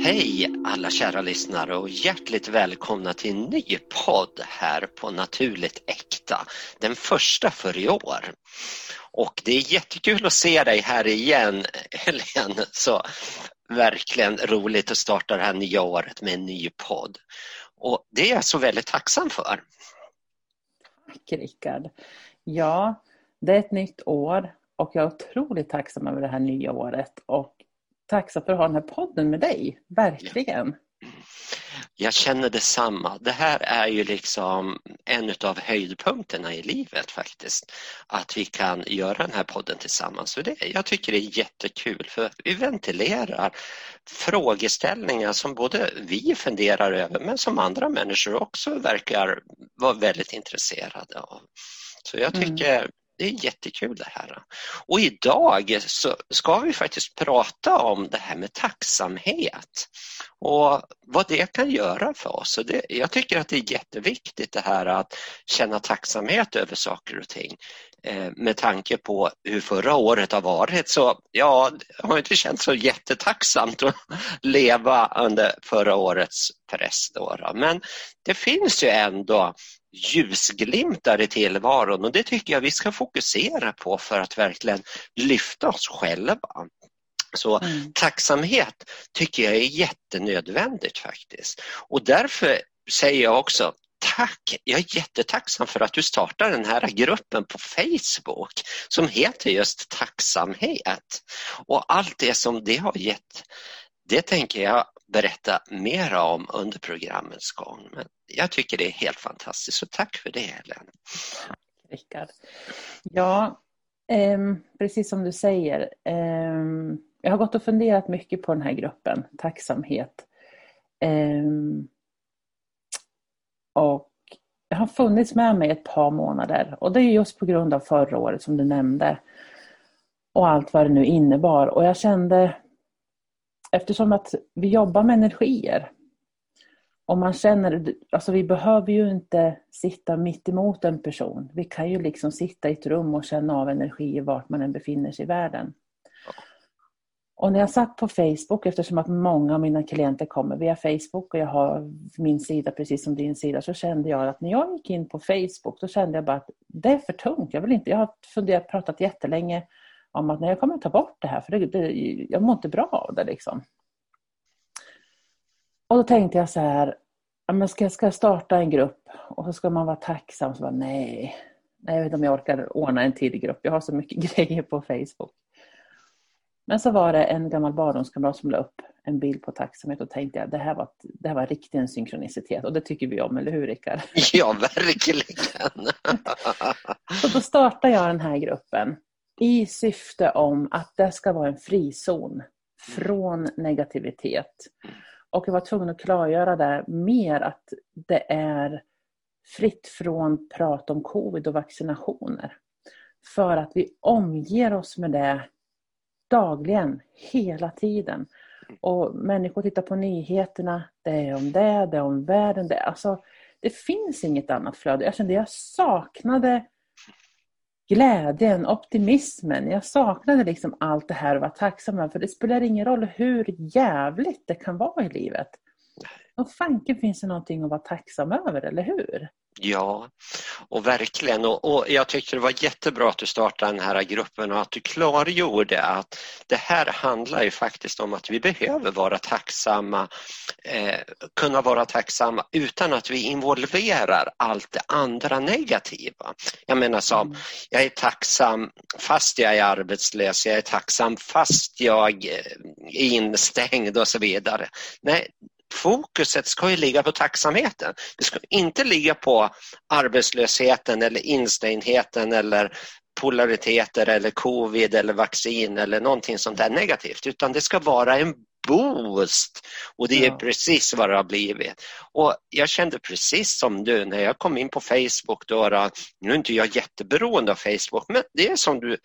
Hej alla kära lyssnare och hjärtligt välkomna till en ny podd här på Naturligt Äkta. Den första för i år. Och det är jättekul att se dig här igen Helene. Så verkligen roligt att starta det här nya året med en ny podd. Och det är jag så väldigt tacksam för. Tack Rickard. Ja, det är ett nytt år och jag är otroligt tacksam över det här nya året och tacksam för att ha den här podden med dig. Verkligen. Jag känner detsamma. Det här är ju liksom en av höjdpunkterna i livet faktiskt. Att vi kan göra den här podden tillsammans. Så det, jag tycker det är jättekul för vi ventilerar frågeställningar som både vi funderar över men som andra människor också verkar vara väldigt intresserade av. Så jag mm. tycker mm. Det är jättekul det här. Och idag så ska vi faktiskt prata om det här med tacksamhet och vad det kan göra för oss. Det, jag tycker att det är jätteviktigt det här att känna tacksamhet över saker och ting. Eh, med tanke på hur förra året har varit så ja, det har inte känts så jättetacksamt att leva under förra årets press. Då, Men det finns ju ändå ljusglimtar i tillvaron och det tycker jag vi ska fokusera på för att verkligen lyfta oss själva. Så mm. tacksamhet tycker jag är jättenödvändigt faktiskt. Och därför säger jag också Tack! Jag är jättetacksam för att du startar den här gruppen på Facebook som heter just tacksamhet. Och allt det som det har gett, det tänker jag berätta mer om under programmets gång. Men jag tycker det är helt fantastiskt, så tack för det Helen. Rickard. Ja, eh, precis som du säger. Eh, jag har gått och funderat mycket på den här gruppen, tacksamhet. Eh, och jag har funnits med mig ett par månader och det är just på grund av förra året som du nämnde. Och allt vad det nu innebar. Och jag kände, eftersom att vi jobbar med energier och man känner, alltså vi behöver ju inte sitta mitt emot en person. Vi kan ju liksom sitta i ett rum och känna av energier vart man än befinner sig i världen. Och när jag satt på Facebook, eftersom att många av mina klienter kommer via Facebook och jag har min sida precis som din sida, så kände jag att när jag gick in på Facebook, då kände jag bara att det är för tungt. Jag vill inte, jag har funderat, pratat jättelänge om att när jag kommer ta bort det här, för det, det, jag mår inte bra av det liksom. Och då tänkte jag så här, men ska, ska jag starta en grupp och så ska man vara tacksam. Så bara, nej, nej, jag vet inte om jag orkar ordna en till grupp. Jag har så mycket grejer på Facebook. Men så var det en gammal barndomskamrat som la upp en bild på tacksamhet och tänkte jag det här var, det här var riktigt en synkronicitet och det tycker vi om, eller hur Rickard? Ja, verkligen! så då startade jag den här gruppen i syfte om att det ska vara en frizon från negativitet. Och jag var tvungen att klargöra det mer att det är fritt från prat om covid och vaccinationer. För att vi omger oss med det dagligen, hela tiden. Och människor tittar på nyheterna, det är om det, det är om världen. Det, alltså, det finns inget annat flöde. Jag kände jag saknade glädjen, optimismen. Jag saknade liksom allt det här och var tacksam. För det spelar ingen roll hur jävligt det kan vara i livet. Och fanken finns det någonting att vara tacksam över, eller hur? Ja, och verkligen. Och, och, jag tyckte det var jättebra att du startade den här gruppen och att du klargjorde att det här handlar ju faktiskt om att vi behöver vara tacksamma, eh, kunna vara tacksamma utan att vi involverar allt det andra negativa. Jag menar som, mm. jag är tacksam fast jag är arbetslös, jag är tacksam fast jag är instängd och så vidare. Nej, fokuset ska ju ligga på tacksamheten. Det ska inte ligga på arbetslösheten eller instängdheten eller polariteter eller covid eller vaccin eller någonting sånt där negativt utan det ska vara en boost och det är precis vad det har blivit. Och jag kände precis som du när jag kom in på Facebook då, nu är inte jag jätteberoende av Facebook men det är som du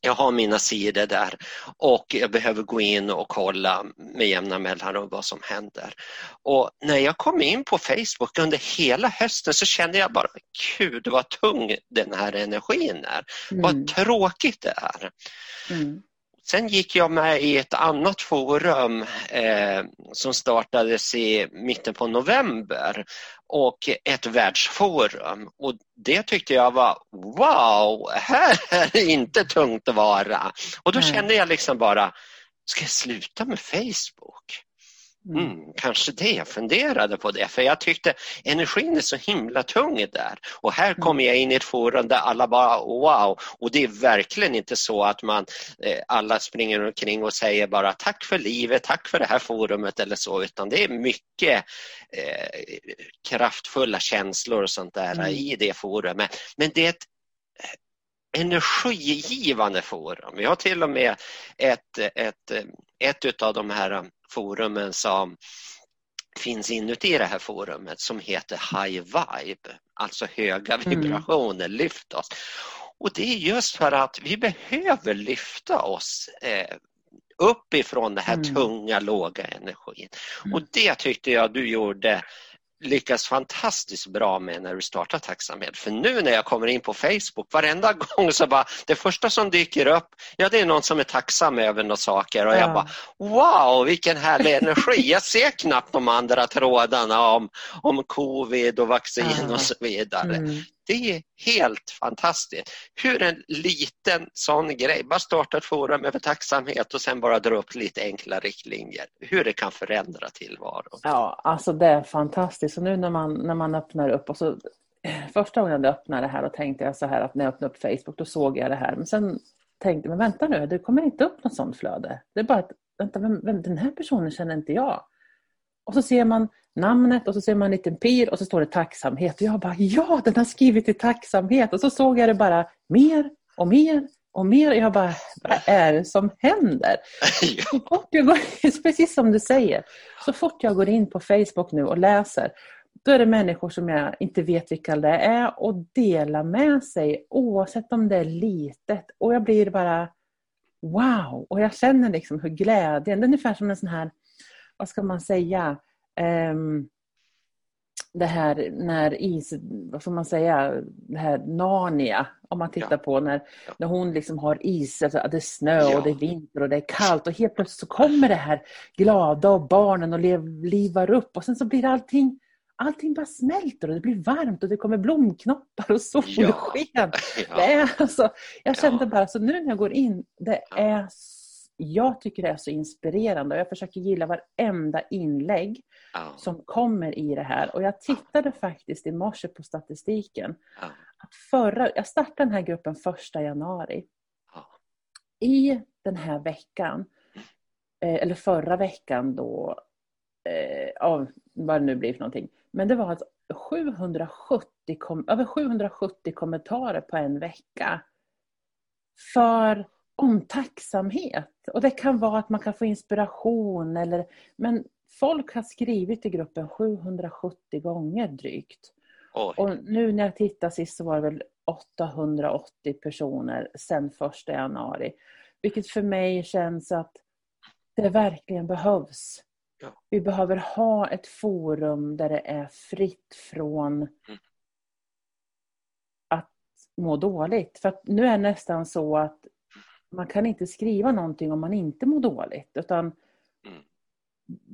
jag har mina sidor där och jag behöver gå in och kolla med jämna mellanrum vad som händer. Och när jag kom in på Facebook under hela hösten så kände jag bara, gud vad tung den här energin är. Mm. Vad tråkigt det är. Mm. Sen gick jag med i ett annat forum eh, som startades i mitten på november och ett världsforum. Och det tyckte jag var wow, här är det inte tungt att vara. Och då kände jag liksom bara, ska jag sluta med Facebook? Mm. mm, kanske det, jag funderade på det för jag tyckte energin är så himla tung där. Och här mm. kommer jag in i ett forum där alla bara wow och det är verkligen inte så att man eh, alla springer omkring och säger bara tack för livet, tack för det här forumet eller så utan det är mycket eh, kraftfulla känslor och sånt där mm. i det forumet. Men det är ett energigivande forum. Vi har till och med ett, ett, ett av de här forumen som finns inuti det här forumet som heter High Vibe, alltså höga mm. vibrationer, mm. lyft oss. Och det är just för att vi behöver lyfta oss eh, uppifrån den här mm. tunga, låga energin. Mm. Och det tyckte jag du gjorde lyckas fantastiskt bra med när du startar tacksamhet. För nu när jag kommer in på Facebook, varenda gång så bara, det första som dyker upp, ja det är någon som är tacksam över några saker och ja. jag bara, wow vilken härlig energi. Jag ser knappt de andra trådarna om, om covid och vaccin ja. och så vidare. Mm. Det är helt fantastiskt hur en liten sån grej, bara starta ett forum över tacksamhet och sen bara dra upp lite enkla riktlinjer, hur det kan förändra tillvaron. Ja, alltså det är fantastiskt. Och nu när man, när man öppnar upp och så eh, Första gången jag öppnade det här och tänkte jag så här att när jag öppnade upp Facebook då såg jag det här. Men sen tänkte jag, men vänta nu, det kommer inte upp något sånt flöde. Det är bara att, vänta, vem, vem, den här personen känner inte jag. Och så ser man namnet och så ser man en liten pil och så står det tacksamhet. Och jag bara, ja den har skrivit i tacksamhet. Och så såg jag det bara mer och mer och mer. Jag bara, vad är det som händer? så fort jag går, precis som du säger, så fort jag går in på Facebook nu och läser, då är det människor som jag inte vet vilka det är och delar med sig oavsett om det är litet. Och jag blir bara wow! Och jag känner liksom hur glädjen, det är ungefär som en sån här, vad ska man säga, um, det här när is, vad får man säga, det här Narnia, om man tittar ja. på när, när hon liksom har is, alltså det är snö ja. och det är vinter och det är kallt och helt plötsligt så kommer det här glada och barnen och lev, livar upp och sen så blir allting allting bara smälter och det blir varmt och det kommer blomknoppar och solsken. Ja. Ja. alltså, jag kände bara, så nu när jag går in, det är jag tycker det är så inspirerande och jag försöker gilla varenda inlägg oh. som kommer i det här. Och jag tittade faktiskt i morse på statistiken. Oh. Att förra, jag startade den här gruppen första januari. Oh. I den här veckan, eh, eller förra veckan då, eh, av vad det nu blir för någonting. Men det var alltså 770, kom, över 770 kommentarer på en vecka. För om tacksamhet. Och det kan vara att man kan få inspiration eller men folk har skrivit i gruppen 770 gånger drygt. Oj. Och nu när jag tittade sist så var det väl 880 personer sedan 1 januari. Vilket för mig känns att det verkligen behövs. Ja. Vi behöver ha ett forum där det är fritt från mm. att må dåligt. För nu är det nästan så att man kan inte skriva någonting om man inte mår dåligt. Utan, mm.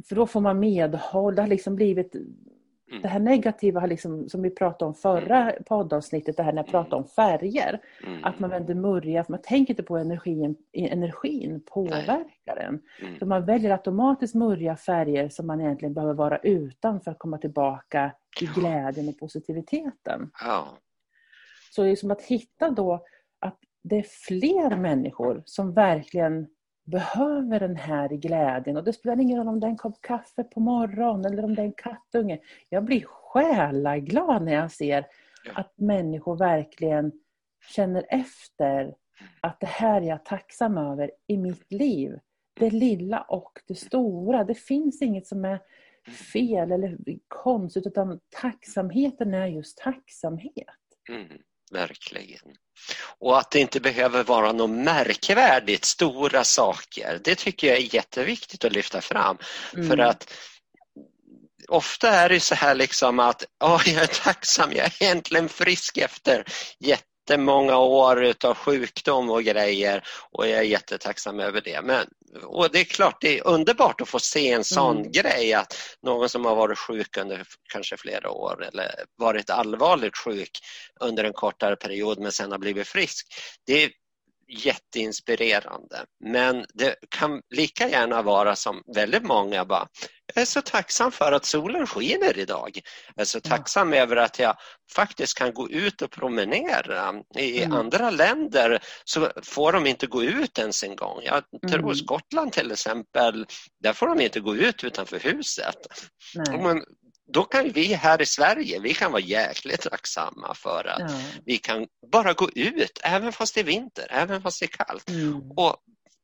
För då får man medhåll. Det har liksom blivit mm. Det här negativa, har liksom, som vi pratade om förra mm. poddavsnittet, det här när jag pratade om färger. Mm. Att man vänder murja, för man tänker inte på energin, energin påverkar en. Mm. Så man väljer automatiskt murja färger som man egentligen behöver vara utan för att komma tillbaka till glädjen och positiviteten. Ja. Så det är som att hitta då det är fler människor som verkligen behöver den här glädjen. Och det spelar ingen roll om det är en kopp kaffe på morgonen eller om det är en kattunge. Jag blir själaglad när jag ser att människor verkligen känner efter att det här är jag tacksam över i mitt liv. Det lilla och det stora. Det finns inget som är fel eller konstigt utan tacksamheten är just tacksamhet. Mm, verkligen. Och att det inte behöver vara något märkvärdigt, stora saker. Det tycker jag är jätteviktigt att lyfta fram. Mm. För att ofta är det så här liksom att oh, jag är tacksam, jag är äntligen frisk efter jättemånga år utav sjukdom och grejer och jag är jättetacksam över det. Men, och det är klart, det är underbart att få se en sån mm. grej att någon som har varit sjuk under kanske flera år eller varit allvarligt sjuk under en kortare period men sen har blivit frisk. Det jätteinspirerande. Men det kan lika gärna vara som väldigt många bara, jag är så tacksam för att solen skiner idag. Jag är så tacksam ja. över att jag faktiskt kan gå ut och promenera. I mm. andra länder så får de inte gå ut ens en gång. Jag tror mm. Skottland till exempel, där får de inte gå ut utanför huset. Men då kan vi här i Sverige, vi kan vara jäkligt tacksamma för att ja. vi kan bara gå ut även fast det är vinter, även fast det är kallt. Mm. Och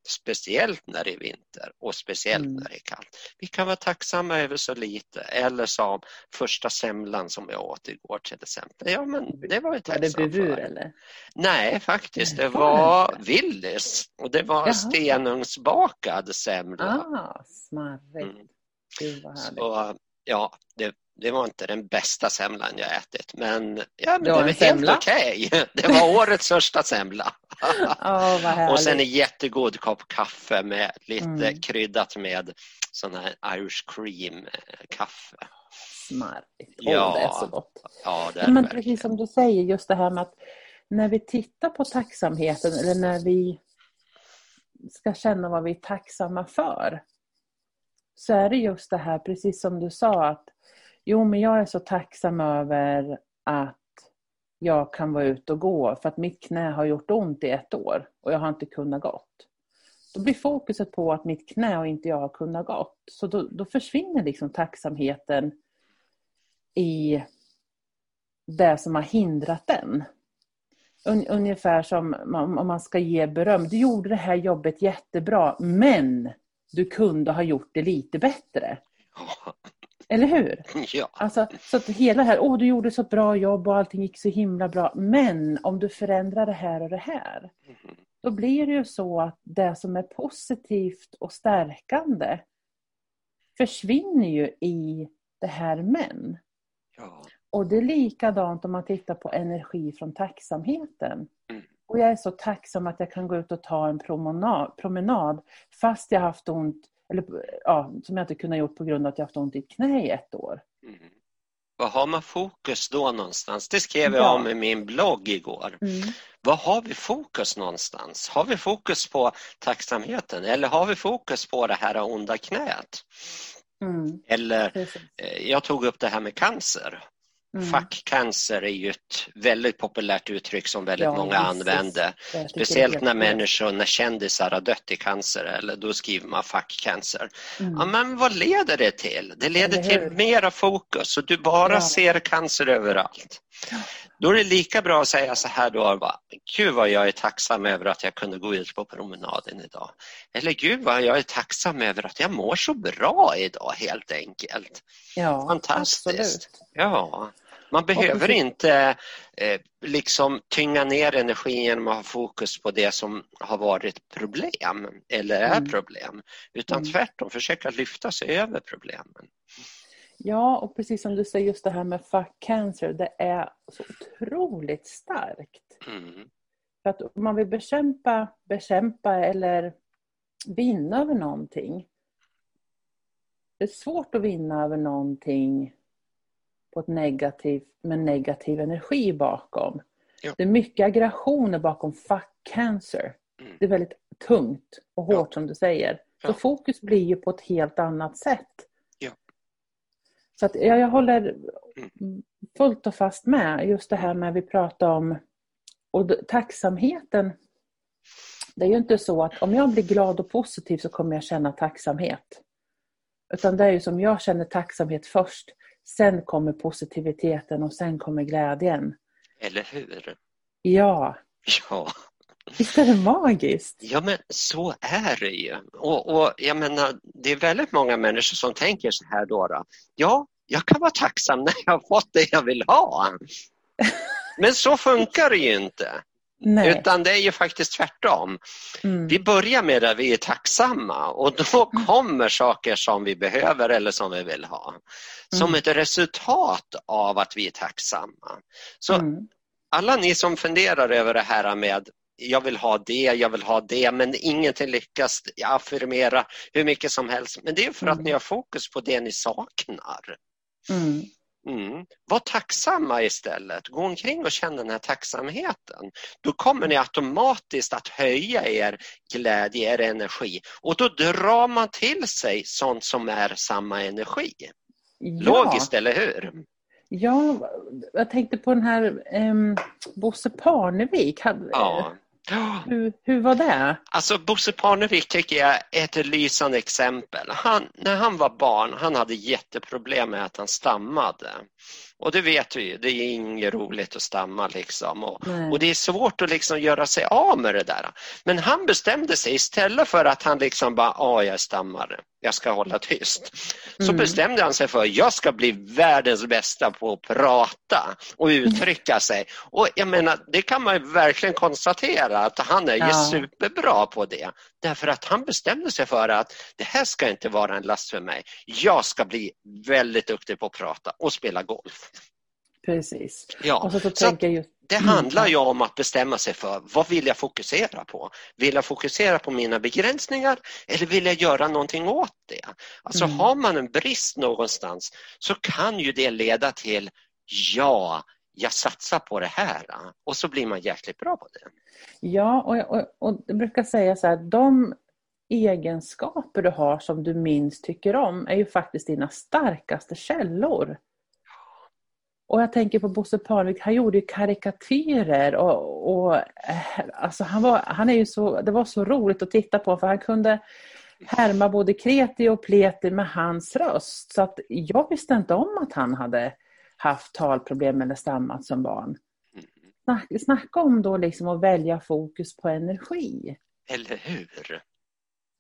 speciellt när det är vinter och speciellt mm. när det är kallt. Vi kan vara tacksamma över så lite eller som första semlan som jag åt igår till exempel. Ja, men det var jag tacksam Var det bevur eller? Nej, faktiskt. Det var Willys och det var Jaha. stenugnsbakad semla. Ah, smarrigt. Mm. Så, ja, det, det var inte den bästa semlan jag ätit men, ja, men det, var, det var helt okej. Okay. Det var årets första semla. oh, och sen en jättegod kopp kaffe med lite mm. kryddat med sån här Irish cream eh, kaffe. Smarrigt. Ja, det är så gott. Ja, det är men precis som du säger, just det här med att när vi tittar på tacksamheten eller när vi ska känna vad vi är tacksamma för så är det just det här, precis som du sa, att jo, men jag är så tacksam över att jag kan vara ute och gå för att mitt knä har gjort ont i ett år och jag har inte kunnat gått. Då blir fokuset på att mitt knä och inte jag har kunnat gått. Så då, då försvinner liksom tacksamheten i det som har hindrat den. ungefär som om man ska ge beröm. Du gjorde det här jobbet jättebra, men du kunde ha gjort det lite bättre. Eller hur? Ja. Alltså, så att hela det här, åh du gjorde så bra jobb och allting gick så himla bra. Men om du förändrar det här och det här. Mm. Då blir det ju så att det som är positivt och stärkande försvinner ju i det här men. Ja. Och det är likadant om man tittar på energi från tacksamheten. Mm. Och jag är så tacksam att jag kan gå ut och ta en promenad, promenad fast jag haft ont, eller ja, som jag inte kunnat gjort på grund av att jag haft ont i ett knä i ett år. Mm. Vad har man fokus då någonstans? Det skrev jag ja. om i min blogg igår. Mm. Vad har vi fokus någonstans? Har vi fokus på tacksamheten eller har vi fokus på det här onda knät? Mm. Eller, eh, jag tog upp det här med cancer. Mm. Fackcancer är ju ett väldigt populärt uttryck som väldigt ja, många använder. Speciellt när människor, när kändisar har dött i cancer, eller då skriver man fackcancer. Mm. Ja, men vad leder det till? Det leder till mera fokus och du bara ja. ser cancer överallt. Då är det lika bra att säga så här då, va? Gud vad jag är tacksam över att jag kunde gå ut på promenaden idag. Eller Gud vad jag är tacksam över att jag mår så bra idag helt enkelt. Ja, Fantastiskt. Absolut. Ja. Man behöver inte eh, liksom tynga ner energin genom att ha fokus på det som har varit problem eller är mm. problem. Utan mm. tvärtom försöka lyfta sig över problemen. Ja, och precis som du säger, just det här med fuck cancer, det är så otroligt starkt. Mm. För att om man vill bekämpa, bekämpa eller vinna över någonting. Det är svårt att vinna över någonting på ett negativt, med negativ energi bakom. Ja. Det är mycket aggressioner bakom fuck cancer. Mm. Det är väldigt tungt och hårt ja. som du säger. Så ja. fokus blir ju på ett helt annat sätt. Så att, ja, jag håller fullt och fast med just det här med vi pratar om och tacksamheten. Det är ju inte så att om jag blir glad och positiv så kommer jag känna tacksamhet. Utan det är ju som jag känner tacksamhet först. Sen kommer positiviteten och sen kommer glädjen. Eller hur? Ja. Ja. Visst är det magiskt? Ja, men så är det ju. Och, och jag menar, det är väldigt många människor som tänker så här då, då. Ja, jag kan vara tacksam när jag har fått det jag vill ha. Men så funkar det ju inte. Nej. Utan det är ju faktiskt tvärtom. Mm. Vi börjar med att vi är tacksamma och då mm. kommer saker som vi behöver eller som vi vill ha. Som mm. ett resultat av att vi är tacksamma. Så mm alla ni som funderar över det här med jag vill ha det, jag vill ha det, men ingenting lyckas affirmera hur mycket som helst. Men det är för att mm. ni har fokus på det ni saknar. Mm. Mm. Var tacksamma istället. Gå omkring och känn den här tacksamheten. Då kommer ni automatiskt att höja er glädje, er energi och då drar man till sig sånt som är samma energi. Ja. Logiskt, eller hur? Ja, jag tänkte på den här eh, Bosse Parnevik. ja. Hur, hur var det? Alltså Bosse Parnevik tycker jag är ett lysande exempel. Han, när han var barn, han hade jätteproblem med att han stammade. Och det vet vi ju, det är inget roligt att stamma liksom. Och, och, det är svårt att liksom göra sig av med det där. Men han bestämde sig istället för att han liksom bara, ja jag är stammare, jag ska hålla tyst. Så mm. bestämde han sig för, jag ska bli världens bästa på att prata och uttrycka sig. Och jag menar, det kan man verkligen konstatera att han är ja. ju superbra på det. Därför att han bestämde sig för att det här ska inte vara en last för mig. Jag ska bli väldigt duktig på att prata och spela golf. Precis. Ja. Och så, så, så just... Det handlar ju om att bestämma sig för vad vill jag fokusera på? Vill jag fokusera på mina begränsningar eller vill jag göra någonting åt det? Alltså mm. har man en brist någonstans så kan ju det leda till ja, jag satsar på det här och så blir man jäkligt bra på det. Ja, och, och, och jag brukar säga så här, de egenskaper du har som du minst tycker om är ju faktiskt dina starkaste källor. Och jag tänker på Bosse Parnevik, han gjorde ju karikatyrer och, och alltså han var, han är ju så, det var så roligt att titta på för han kunde härma både kreti och pleti med hans röst. Så att jag visste inte om att han hade haft talproblem eller stammat som barn. Snacka, snacka om då liksom att välja fokus på energi. Eller hur?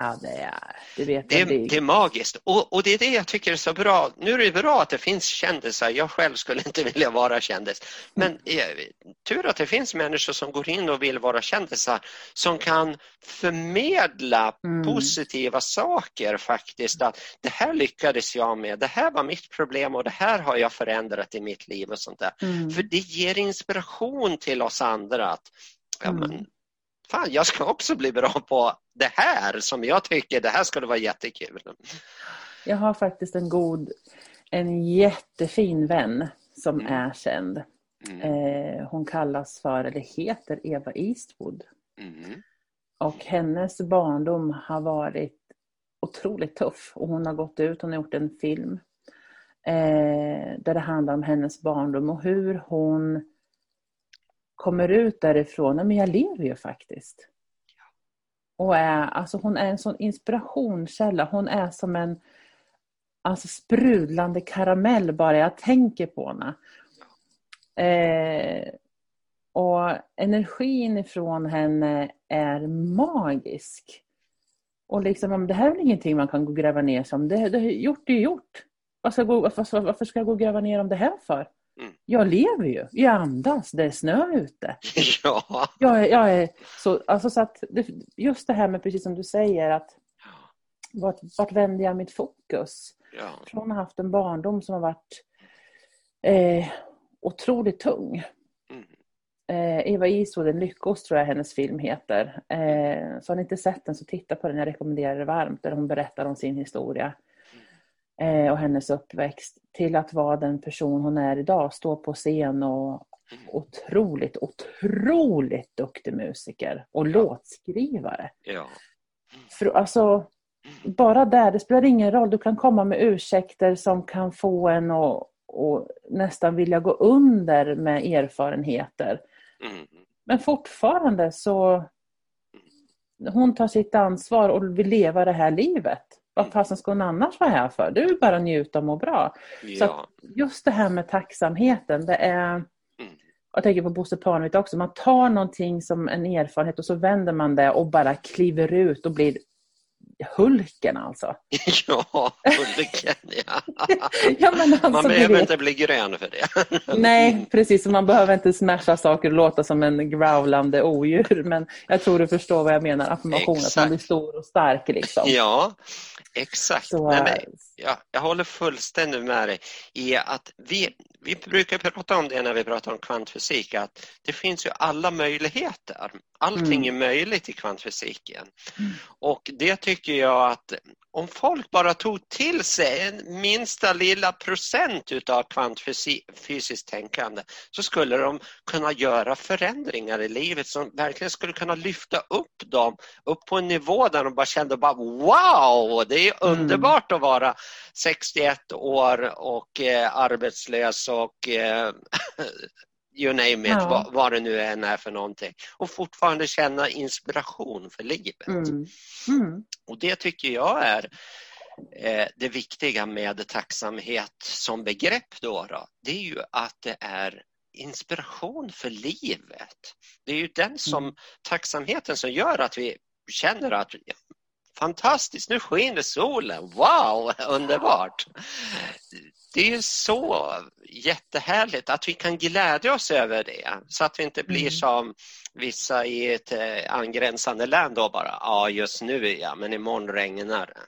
Ja, det är, det vet det, det. det är magiskt och, och, det är det jag tycker är så bra. Nu är det bra att det finns kändisar. Jag själv skulle inte vilja vara kändis. Men mm. tur att det finns människor som går in och vill vara kändisar som kan förmedla mm. positiva saker faktiskt. Att det här lyckades jag med. Det här var mitt problem och det här har jag förändrat i mitt liv och sånt där. Mm. För det ger inspiration till oss andra att ja, men, mm fan jag ska också bli bra på det här som jag tycker, det här skulle vara jättekul. Jag har faktiskt en god, en jättefin vän som mm. är känd. Mm. Eh, hon kallas för, eller heter Eva Eastwood. Mm. Och hennes barndom har varit otroligt tuff och hon har gått ut, hon har gjort en film eh, där det handlar om hennes barndom och hur hon kommer ut därifrån, men jag lever ju faktiskt. Och är, alltså hon är en sån inspirationskälla. Hon är som en alltså sprudlande karamell bara jag tänker på henne. Eh, och energin ifrån henne är magisk. Och liksom, det här är väl ingenting man kan gå och gräva ner sig om. Det, det gjort är gjort. Varför ska, jag gå, varför, varför ska jag gå och gräva ner om det här för? Mm. Jag lever ju, jag andas, det är snö ute. Ja. Jag, jag är så, alltså så att det, just det här med precis som du säger att vart, vart vänder jag mitt fokus? Ja. Från att ha haft en barndom som har varit eh, otroligt tung. Mm. Eh, Eva Eastwood, En lyckos tror jag hennes film heter. Eh, så har ni inte sett den så titta på den, jag rekommenderar det varmt, där hon berättar om sin historia. Eh, och hennes uppväxt till att vara den person hon är idag, stå på scen och otroligt, otroligt duktig musiker och ja. låtskrivare. Ja. För, alltså, bara där, det spelar ingen roll, du kan komma med ursäkter som kan få en att och nästan vilja gå under med erfarenheter. Mm. Men fortfarande så hon tar sitt ansvar och vill leva det här livet. Vad fasen ska hon annars vara här för? Du är bara njuta och må bra. Ja. Så just det här med tacksamheten, det är mm. jag tänker på Bosse Parnevik också, man tar någonting som en erfarenhet och så vänder man det och bara kliver ut och blir Hulken alltså. Ja, Hulken ja. ja alltså, man behöver inte bli grön för det. Nej, precis. Man behöver inte smasha saker och låta som en growlande odjur. Men jag tror du förstår vad jag menar. Affirmation, att man blir stor och stark. Liksom. Ja, exakt. Så, Nej, men, ja, jag håller fullständigt med dig i att vi, vi brukar prata om det när vi pratar om kvantfysik, att det finns ju alla möjligheter. Allting mm. är möjligt i kvantfysiken. Mm. Och det tycker jag att om folk bara tog till sig en minsta lilla procent utav kvantfysiskt tänkande så skulle de kunna göra förändringar i livet som verkligen skulle kunna lyfta upp dem upp på en nivå där de bara kände bara wow, det är mm. underbart att vara 61 år och eh, arbetslös och eh, you name it, ja. vad, vad, det nu än är för någonting. Och fortfarande känna inspiration för livet. Mm. Mm. Och det tycker jag är eh, det viktiga med tacksamhet som begrepp då, då, det är ju att det är inspiration för livet. Det är ju den som, mm. tacksamheten som gör att vi känner att fantastiskt, nu skiner solen, wow, underbart. Det är så jättehärligt att vi kan glädja oss över det så att vi inte blir mm. som vissa i ett eh, angränsande land då bara, ja just nu ja, men imorgon regnar det.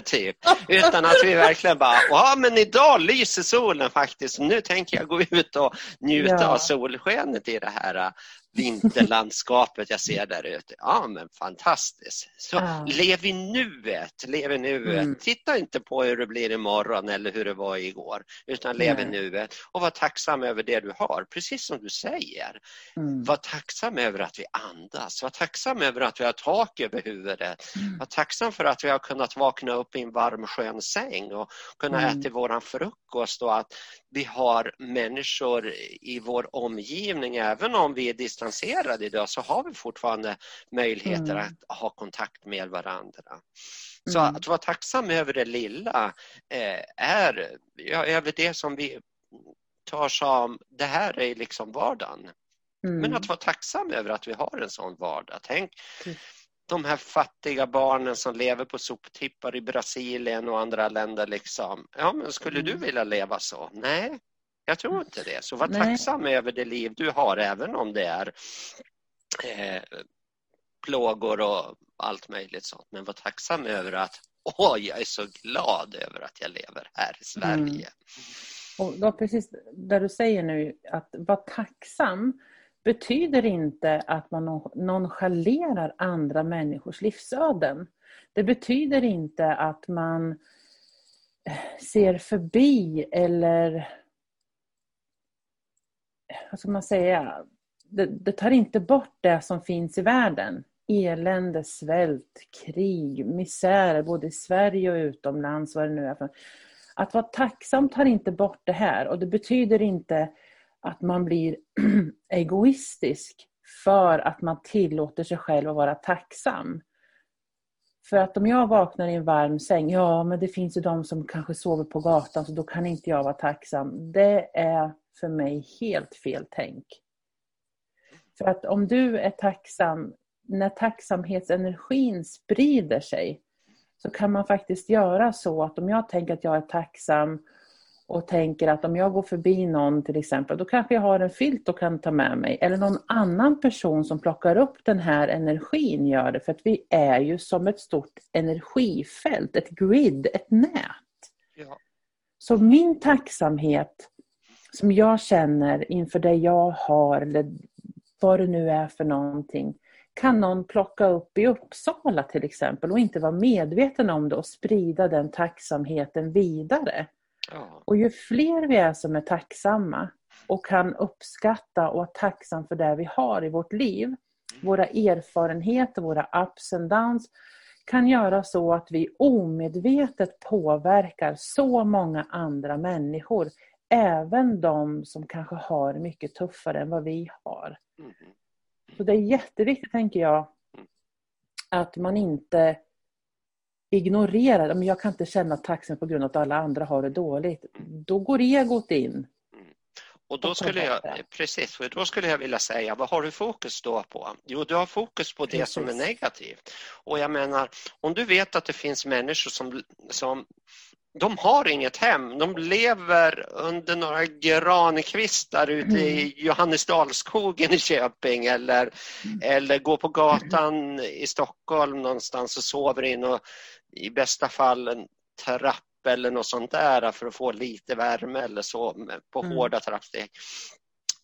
typ. Utan att vi verkligen bara, ja men idag lyser solen faktiskt. Nu tänker jag gå ut och njuta ja. av solskenet i det här vinterlandskapet jag ser där ute. Ja men fantastiskt. Så ja. lev i nuet, lev i nuet. Mm. Titta inte på hur det blir imorgon eller hur det var igår. Utan lev mm. i nuet och var tacksam över det du har. Precis som du säger. Mm. Var tacksam över att vi andas. Var tacksam över att vi har tak över huvudet. Mm. Var tacksam för att vi har kunnat vakna upp i en varm skön säng och kunna mm. äta våran frukost och att vi har människor i vår omgivning, även om vi är distanserade idag, så har vi fortfarande möjligheter mm. att ha kontakt med varandra. Så mm. att vara tacksam över det lilla eh, är ja, över det som vi tar som, det här är liksom vardagen. Mm. Men att vara tacksam över att vi har en sån vardag. Tänk mm. de här fattiga barnen som lever på soptippar i Brasilien och andra länder. Liksom. Ja, men skulle mm. du vilja leva så? Nej, jag tror inte det. Så var Nej. tacksam över det liv du har, även om det är eh, plågor och allt möjligt sånt. Men var tacksam över att åh, jag är så glad över att jag lever här i Sverige. Mm. Och då precis där du säger nu att vara tacksam betyder inte att man nonchalerar andra människors livsöden. Det betyder inte att man eh, ser förbi eller vad ska man säga, det, det, tar inte bort det som finns i världen. Elände, svält, krig, misär både i Sverige och utomlands. Vad det nu är för. Att vara tacksam tar inte bort det här och det betyder inte att man blir egoistisk för att man tillåter sig själv att vara tacksam. För att om jag vaknar i en varm säng, ja men det finns ju de som kanske sover på gatan så då kan inte jag vara tacksam. Det är för mig helt fel tänk. För att om du är tacksam, när tacksamhetsenergin sprider sig så kan man faktiskt göra så att om jag tänker att jag är tacksam och tänker att om jag går förbi någon till exempel, då kanske jag har en filt och kan ta med mig. Eller någon annan person som plockar upp den här energin gör det. För att vi är ju som ett stort energifält, ett grid, ett nät. Ja. Så min tacksamhet som jag känner inför det jag har eller vad det nu är för någonting kan någon plocka upp i Uppsala till exempel och inte vara medveten om det och sprida den tacksamheten vidare. Ja. Och ju fler vi är som är tacksamma och kan uppskatta och vara tacksam för det vi har i vårt liv, våra erfarenheter, våra ups and downs, kan göra så att vi omedvetet påverkar så många andra människor Även de som kanske har mycket tuffare än vad vi har. Mm. Så det är jätteviktigt, tänker jag, att man inte ignorerar, men jag kan inte känna tacksamhet på grund av att alla andra har det dåligt. Då går egot in. Mm. Och då skulle jag, precis, för då skulle jag vilja säga, vad har du fokus då på? Jo, du har fokus på det precis. som är negativt. Och jag menar, om du vet att det finns människor som, som de har inget hem. De lever under några grankvistar ute mm. i Johannesdalsskogen i Köping eller, mm. eller går på gatan i Stockholm någonstans och sover in och i bästa fall en trapp eller något sånt där för att få lite värme eller så på mm. hårda trappsteg.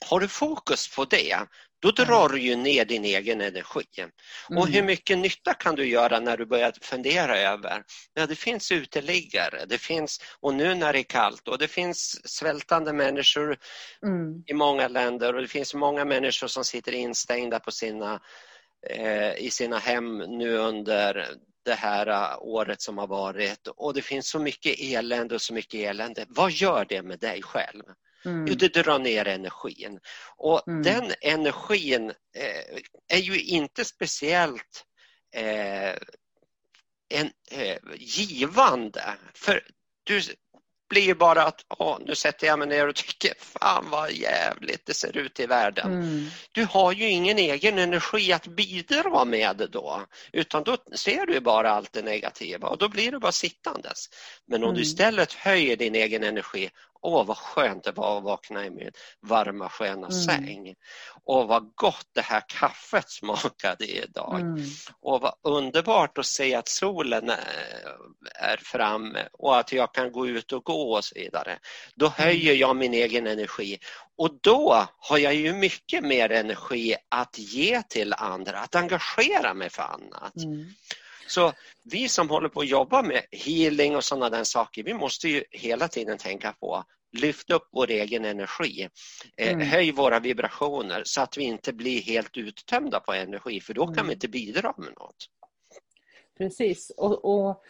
Har du fokus på det, då drar du ju ner din egen energi. Mm. Och hur mycket nytta kan du göra när du börjar fundera över, ja det finns uteliggare, det finns, och nu när det är kallt och det finns svältande människor mm. i många länder och det finns många människor som sitter instängda på sina, eh, i sina hem nu under det här äh, året som har varit och det finns så mycket elände och så mycket elände. Vad gör det med dig själv? Mm. Jo, det drar ner energin. Och mm. den energin eh, är ju inte speciellt eh, en, eh, givande. För du blir ju bara att åh, nu sätter jag mig ner och tycker fan vad jävligt det ser ut i världen. Mm. Du har ju ingen egen energi att bidra med då utan då ser du bara allt det negativa och då blir du bara sittandes. Men om mm. du istället höjer din egen energi Åh, vad skönt det var att vakna i min varma sköna mm. säng. Och vad gott det här kaffet smakade idag. Mm. Och vad underbart att se att solen är framme och att jag kan gå ut och gå och så vidare. Då mm. höjer jag min egen energi och då har jag ju mycket mer energi att ge till andra, att engagera mig för annat. Mm. Så vi som håller på att jobba med healing och sådana där saker, vi måste ju hela tiden tänka på lyfta upp vår egen energi. Eh, mm. Höj våra vibrationer så att vi inte blir helt uttömda på energi för då kan mm. vi inte bidra med något. Precis. Och, och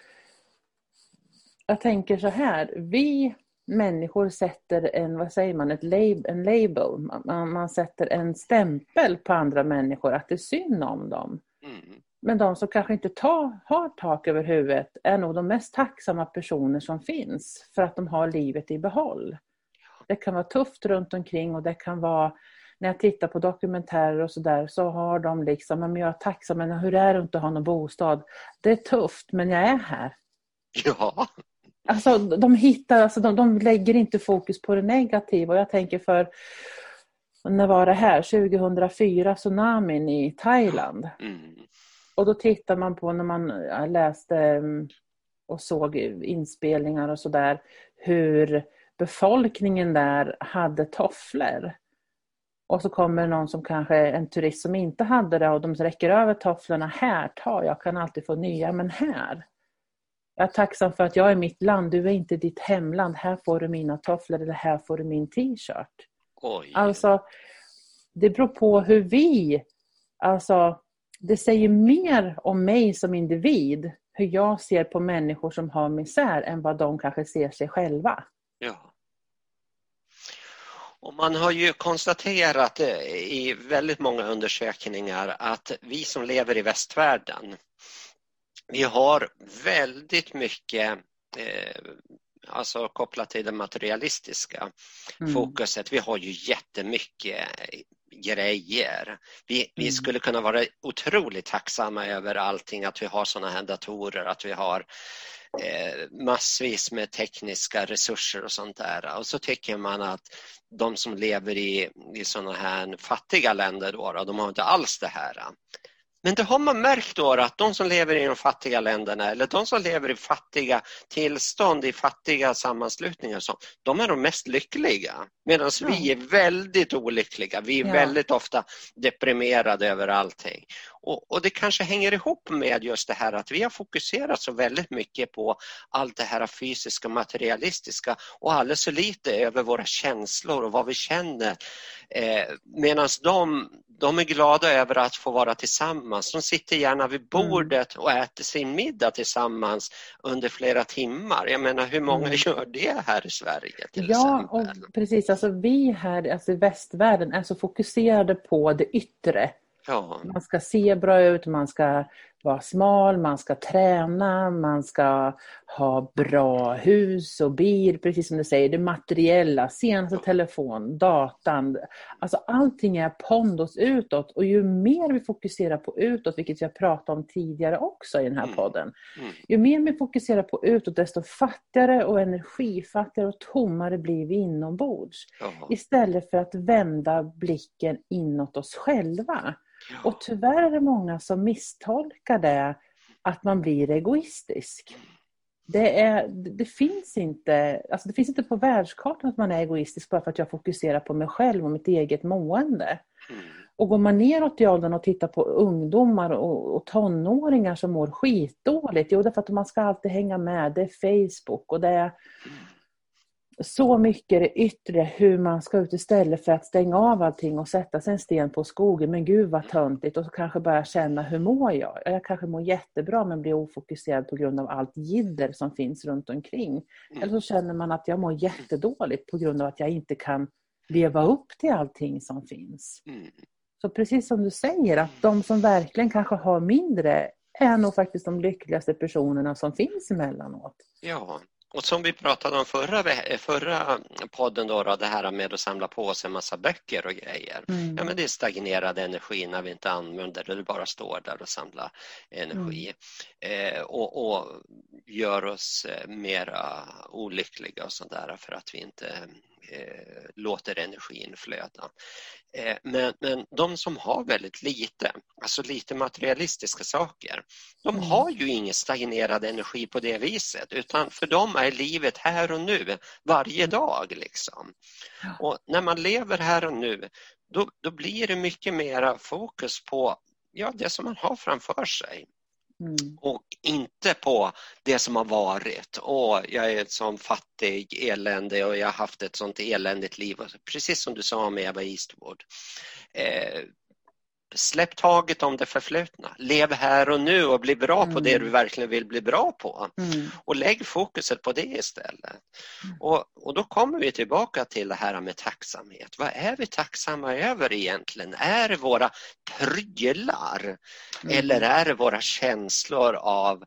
jag tänker så här, vi människor sätter en, vad säger man, ett lab, en label. Man, man sätter en stämpel på andra människor att det är synd om dem. Mm. Men de som kanske inte ta, har tak över huvudet är nog de mest tacksamma personer som finns för att de har livet i behåll. Det kan vara tufft runt omkring och det kan vara när jag tittar på dokumentärer och sådär så har de liksom, men jag är tacksam, men hur är det att inte ha någon bostad? Det är tufft men jag är här. Ja. Alltså de hittar, alltså de, de lägger inte fokus på det negativa och jag tänker för när var det här? 2004 tsunamin i Thailand. Mm. Och då tittar man på när man läste mm, och såg inspelningar och sådär hur befolkningen där hade tofflor. Och så kommer någon som kanske en turist som inte hade det och de räcker över tofflorna. Här, ta, jag kan alltid få nya, men här. Jag är tacksam för att jag är mitt land, du är inte ditt hemland. Här får du mina tofflor eller här får du min t-shirt. Alltså, det beror på hur vi, alltså det säger mer om mig som individ, hur jag ser på människor som har misär än vad de kanske ser sig själva. Ja. Och man har ju konstaterat i väldigt många undersökningar att vi som lever i västvärlden, vi har väldigt mycket eh, alltså kopplat till det materialistiska mm. fokuset. Vi har ju jättemycket grejer. Vi, vi mm. skulle kunna vara otroligt tacksamma över allting, att vi har sådana här datorer, att vi har eh, massvis med tekniska resurser och sånt där. Och så tycker man att de som lever i, i sådana här fattiga länder då, då, de har inte alls det här. Men det har man märkt då att de som lever i de fattiga länderna eller de som lever i fattiga tillstånd, i fattiga sammanslutningar, så, de är de mest lyckliga. Medan ja. vi är väldigt olyckliga. Vi är ja. väldigt ofta deprimerade över allting. Och, och, det kanske hänger ihop med just det här att vi har fokuserat så väldigt mycket på allt det här fysiska materialistiska och alldeles för lite över våra känslor och vad vi känner. Eh, Medan de, de är glada över att få vara tillsammans. De sitter gärna vid mm. bordet och äter sin middag tillsammans under flera timmar. Jag menar hur många mm. gör det här i Sverige till ja, exempel? Och precis. Alltså, vi här alltså, i västvärlden är så fokuserade på det yttre Ja. Man ska se bra ut, man ska vara smal, man ska träna, man ska ha bra hus och bil, precis som du säger, det materiella, senaste telefon, datan. Alltså allting är pondus utåt och ju mer vi fokuserar på utåt, vilket jag pratade om tidigare också i den här mm. podden. Mm. Ju mer vi fokuserar på utåt, desto fattigare och energifattigare och tommare blir vi inombords. Istället för att vända blicken inåt oss själva. Och tyvärr är det många som misstolkar det att man blir egoistisk. det, är, det, finns inte, alltså det finns inte på världskartan att man är egoistisk bara för att jag fokuserar på mig själv och mitt eget mående. Mm. Och går man neråt i åldern och tittar på ungdomar och, och tonåringar som mår skitdåligt, jo det är för att man ska alltid hänga med. Det är Facebook och det är så mycket det yttre hur man ska ut istället för att stänga av allting och sätta sig en sten på skogen. Men gud vad töntigt och så kanske börja känna hur mår jag? Jag kanske mår jättebra men blir ofokuserad på grund av allt jidder som finns runt omkring. Eller så känner man att jag mår jättedåligt på grund av att jag inte kan leva upp till allting som finns. Så precis som du säger, att de som verkligen kanske har mindre är nog faktiskt de lyckligaste personerna som finns emellanåt. Ja, och som vi pratade om förra, förra podden, då, då, det här med att samla på sig en massa böcker och grejer. Mm. Ja, men det är stagnerad energi när vi inte använder det, det bara står där och samlar energi. Mm. Eh, och, och, gör oss eh, mera olyckliga och sådär för att vi inte eh, låter energin flöda. Eh, men, men de som har väldigt lite, alltså lite materialistiska saker, de mm. har ju ingen stagnerad energi på det viset utan för dem är livet här och nu, varje dag. Liksom. Och när man lever här och nu, då, då blir det mycket mera fokus på ja, det som man har framför sig. Mm. Och inte på det som har varit. Åh, jag är sån fattig elände och jag har haft ett sånt eländigt liv. Precis som du sa med Eva Eastwood. Eh, Släpp taget om det förflutna. Lev här och nu och bli bra mm. på det du mm. verkligen vill bli bra på. Mm. Och lägg fokuset på det istället. Mm. Och, och då kommer vi tillbaka till det här med tacksamhet. Vad är vi tacksamma över egentligen? Är det våra prylar? Mm. Eller är det våra känslor av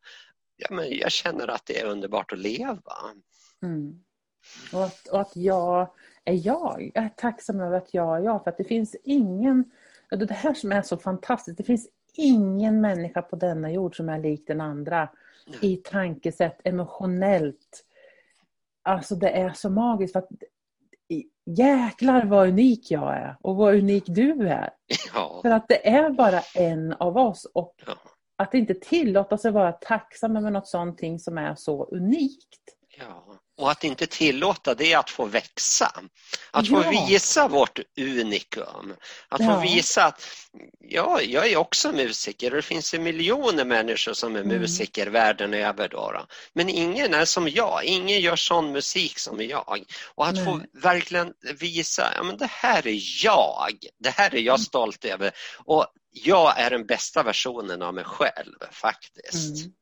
ja, men jag känner att det är underbart att leva? Mm. Och, att, och att jag är jag. Jag är tacksam över att jag är jag. För att det finns ingen Ja, det här som är så fantastiskt. Det finns ingen människa på denna jord som är lik den andra i tankesätt, emotionellt. Alltså det är så magiskt. För att, jäklar vad unik jag är och vad unik du är. Ja. För att det är bara en av oss. Och ja. att inte tillåta sig vara tacksam över något sånt som är så unikt. Ja. Och att inte tillåta det att få växa. Att ja. få visa vårt unikum. Att ja. få visa att ja, jag är också musiker och det finns en miljoner människor som är mm. musiker världen över. Då, då, Men ingen är som jag, ingen gör sån musik som jag. Och att Nej. få verkligen visa, ja men det här är jag. Det här är jag mm. stolt över. Och jag är den bästa versionen av mig själv faktiskt. Mm.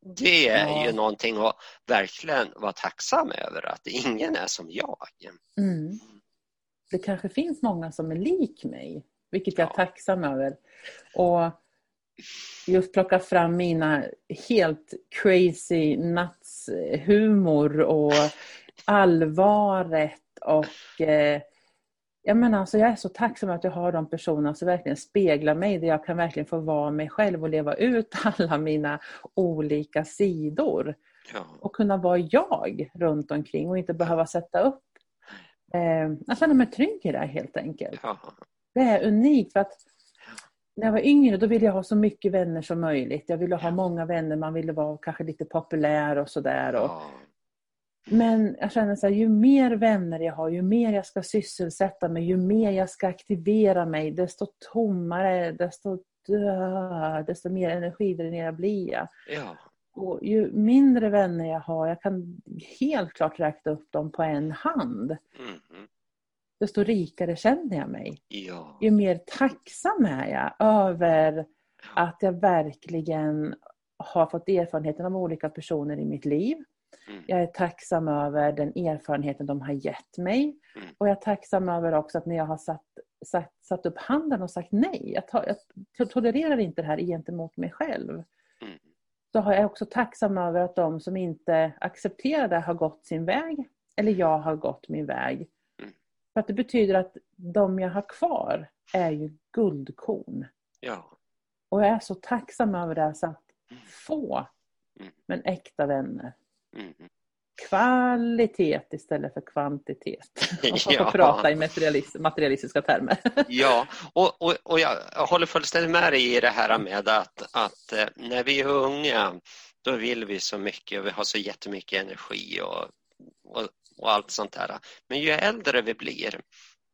Det är ja. ju någonting att verkligen vara tacksam över, att ingen är som jag. Mm. Det kanske finns många som är lik mig, vilket jag är ja. tacksam över. Och just plocka fram mina helt crazy nuts humor och allvaret och eh, jag menar, alltså jag är så tacksam att jag har de personerna som verkligen speglar mig, där jag kan verkligen få vara mig själv och leva ut alla mina olika sidor. Ja. Och kunna vara jag runt omkring och inte behöva sätta upp... Eh, jag känner mig trygg i det helt enkelt. Ja. Det är unikt för att när jag var yngre då ville jag ha så mycket vänner som möjligt. Jag ville ha många vänner, man ville vara kanske lite populär och sådär. Ja. Men jag känner så här, ju mer vänner jag har, ju mer jag ska sysselsätta mig, ju mer jag ska aktivera mig, desto tommare, desto, dö, desto mer energidränerad blir jag. Ja. Och ju mindre vänner jag har, jag kan helt klart räkna upp dem på en hand, mm. desto rikare känner jag mig. Ja. Ju mer tacksam är jag över att jag verkligen har fått erfarenheten av olika personer i mitt liv. Mm. Jag är tacksam över den erfarenheten de har gett mig. Mm. Och jag är tacksam över också att när jag har satt, satt, satt upp handen och sagt nej, jag, to, jag tolererar inte det här gentemot mig själv. Mm. Så har jag också tacksam över att de som inte accepterar det har gått sin väg. Eller jag har gått min väg. Mm. För att det betyder att de jag har kvar är ju guldkorn. Ja. Och jag är så tacksam över det så att få, men äkta vänner. Mm. Kvalitet istället för kvantitet. Om ja. prata i materialistiska termer. ja, och, och, och jag håller fullständigt med dig i det här med att, att eh, när vi är unga då vill vi så mycket och vi har så jättemycket energi och, och, och allt sånt där. Men ju äldre vi blir,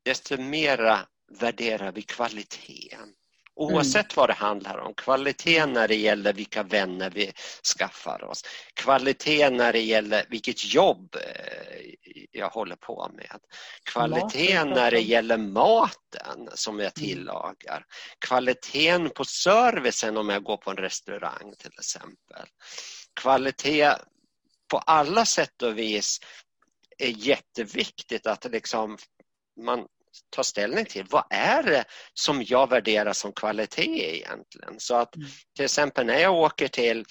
desto mera värderar vi kvaliteten. Oavsett mm. vad det handlar om. Kvalitet när det gäller vilka vänner vi skaffar oss. Kvalitet när det gäller vilket jobb eh, jag håller på med. Kvalitet när det gäller maten som jag mm. tillagar. Kvaliteten på servicen om jag går på en restaurang till exempel. Kvalitet på alla sätt och vis är jätteviktigt att liksom man ta ställning till vad är det som jag värderar som kvalitet egentligen. Så att mm. till exempel när jag åker till,